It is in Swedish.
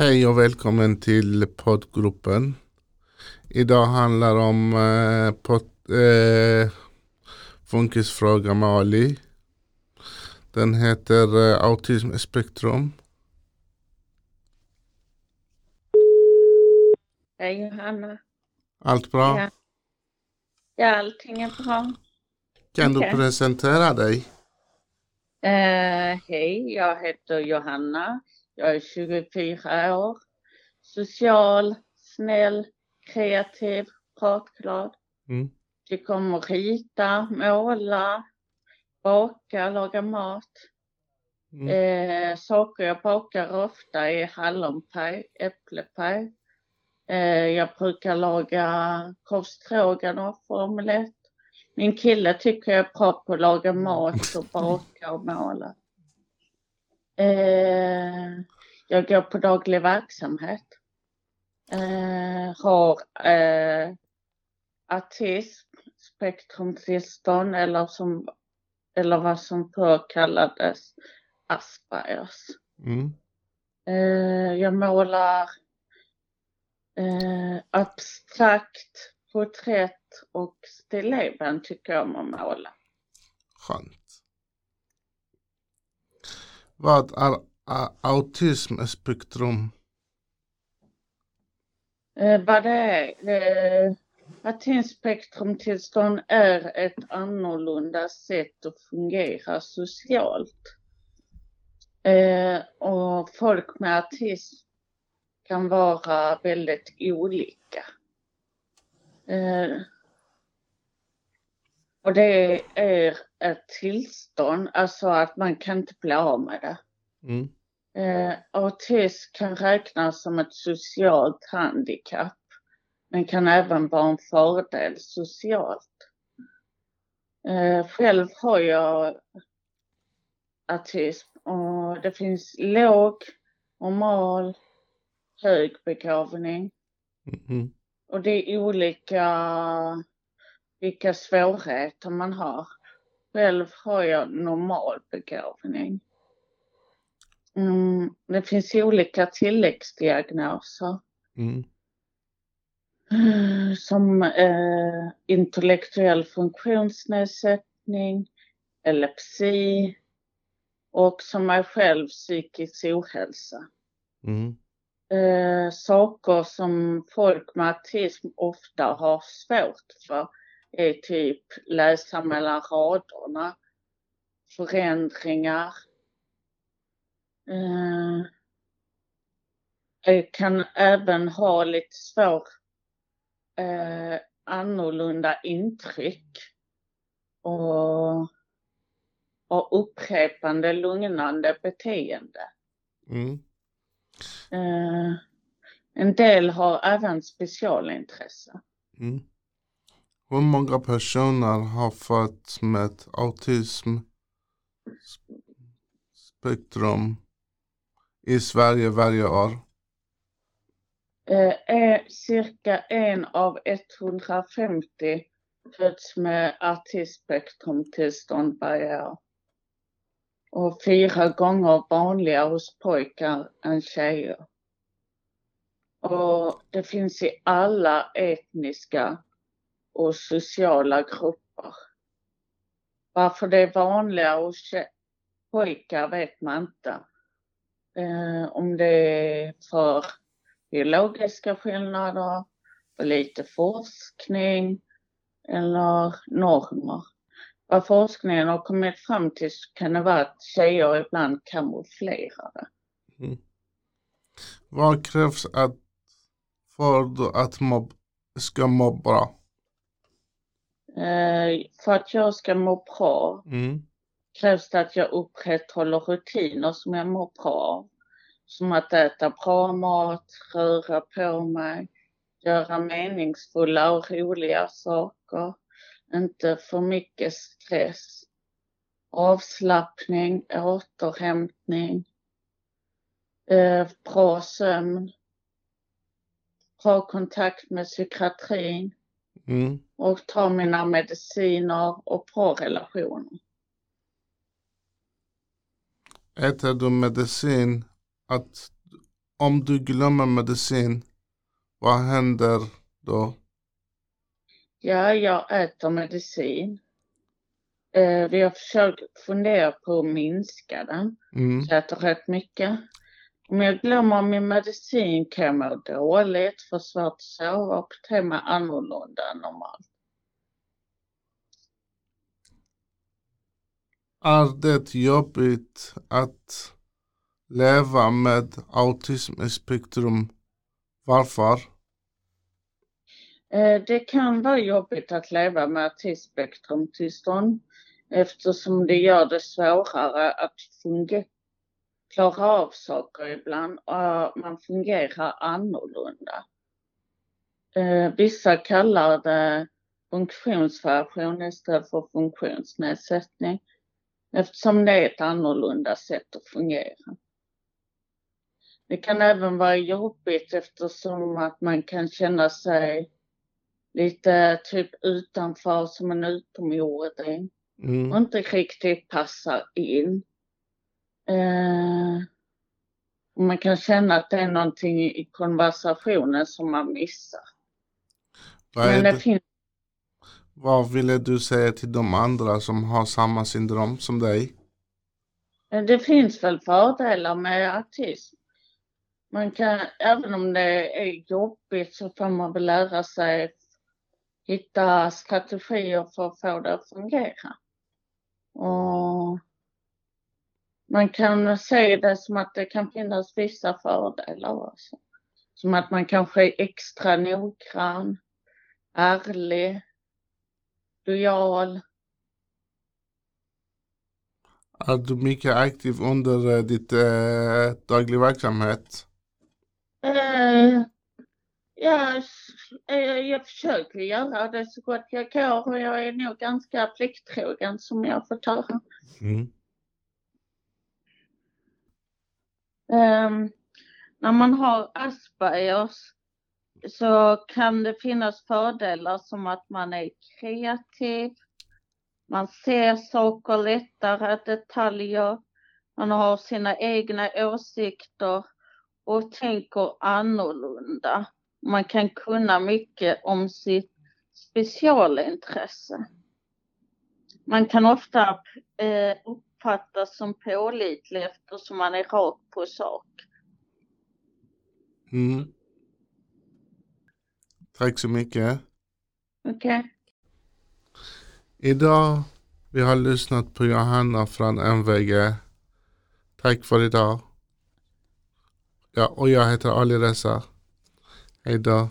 Hej och välkommen till poddgruppen. Idag handlar om eh, pod, eh, funkisfråga med Ali. Den heter eh, Autism Spektrum. Hej Johanna. Allt bra? Ja. ja, allting är bra. Kan okej. du presentera dig? Eh, hej, jag heter Johanna. Jag är 24 år. Social, snäll, kreativ, pratglad. Mm. Tycker om att rita, måla, baka, laga mat. Mm. Eh, saker jag bakar ofta är hallonpaj, äpplepaj. Eh, jag brukar laga korv stroganoff och omelett. Min kille tycker jag är bra på att laga mat och baka och måla. Eh, jag går på daglig verksamhet. Eh, har eh, autism, spektrumtillstånd eller, som, eller vad som förr kallades Aspergers. Mm. Eh, jag målar eh, abstrakt, porträtt och stilleben tycker jag om att måla. Skönt. Vad är autismspektrum? autism spektrum? Eh, vad det är? Eh, Autismspektrumtillstånd är ett annorlunda sätt att fungera socialt. Eh, och folk med autism kan vara väldigt olika. Eh, och det är ett tillstånd, alltså att man kan inte bli av med det. Mm. Eh, autism kan räknas som ett socialt handikapp men kan även vara en fördel socialt. Eh, själv har jag autism och det finns låg, normal, hög begåvning Mm. och det är olika vilka svårigheter man har. Själv har jag normal begåvning. Mm, det finns olika tilläggsdiagnoser Mm. eh, som eh, intellektuell funktionsnedsättning, epilepsi och som mig själv psykisk ohälsa. Mm. Eh, saker som folk med autism ofta har svårt för är typ läsa mellan raderna, förändringar. Eh, jag kan även ha lite svår eh, annorlunda intryck och, och upprepande lugnande beteende. Mm. Eh, en del har även specialintresse. Mm. Hur många personer har fått med autism spektrum i Sverige varje år? Eh, eh cirka en av 150 föds med autismspektrumtillstånd varje år. Och fyra gånger vanligare hos pojkar än tjejer. Och det finns i alla etniska och sociala grupper. Varför det är vanligare hos pojkar vet man inte. Eh, om det är för biologiska skillnader, för lite forskning eller normer. Vad forskningen har kommit fram till så kan det vara att tjejer ibland kamouflerar det. Mm. Vad krävs att för att mobb ska må bra? För att jag ska må bra Mm. krävs det att jag upprätthåller rutiner som jag mår bra av. Som att äta bra mat, röra på mig, göra meningsfulla och roliga saker. Inte för mycket stress. Avslappning, återhämtning, eh, bra sömn, bra kontakt med psykiatrin Mm. och ta mina mediciner och bra relationer. Äter du medicin att, om du glömmer medicin, vad händer då? Ja, jag äter medicin. Eh, vi har försökt fundera på att minska den. Mm. Så jag äter rätt mycket. Om jag glömmer min medicin kan jag må dåligt, få svårt att sova och bete mig annorlunda än normalt. Är det jobbigt att leva med autism i spektrum? Varför? Eh, Det kan vara jobbigt att leva med autismspektrumtillstånd eftersom det gör det svårare att funge- klara av saker ibland och man fungerar annorlunda. Eh, Vissa kallar det funktionsvariation istället för funktionsnedsättning eftersom det är ett annorlunda sätt att fungera. Det kan även vara jobbigt eftersom att man kan känna sig lite typ utanför som en utomjording och Mm. inte riktigt passar in. Eh, man kan känna att det är någonting i konversationen som man missar. Vad, Men det det, finns, vad ville du säga till de andra som har samma syndrom som dig? det finns väl fördelar med autism. Man kan, även om det är jobbigt så får man väl lära sig hitta strategier för att få det att fungera. Och man kan se det som att det kan finnas vissa fördelar också. Som att man kanske är extra noggrann, ärlig, lojal. Är du mycket aktiv under eh, ditt eh, daglig verksamhet? Eh, ja, eh, jag försöker göra det så gott jag kan och jag är nog ganska plikttrogen som jag har fått höra. Mm. Um, när man har Aspergers så kan det finnas fördelar som att man är kreativ, man ser saker lättare, detaljer, man har sina egna åsikter och tänker annorlunda. Man kan kunna mycket om sitt specialintresse. Man kan ofta eh, uppfattas som pålitlig eftersom man är rak på sak. Mm. Tack så mycket. Okej? Idag vi har lyssnat på Johanna från MVG. Tack för idag. Ja, och jag heter Ali Reza. Hej då.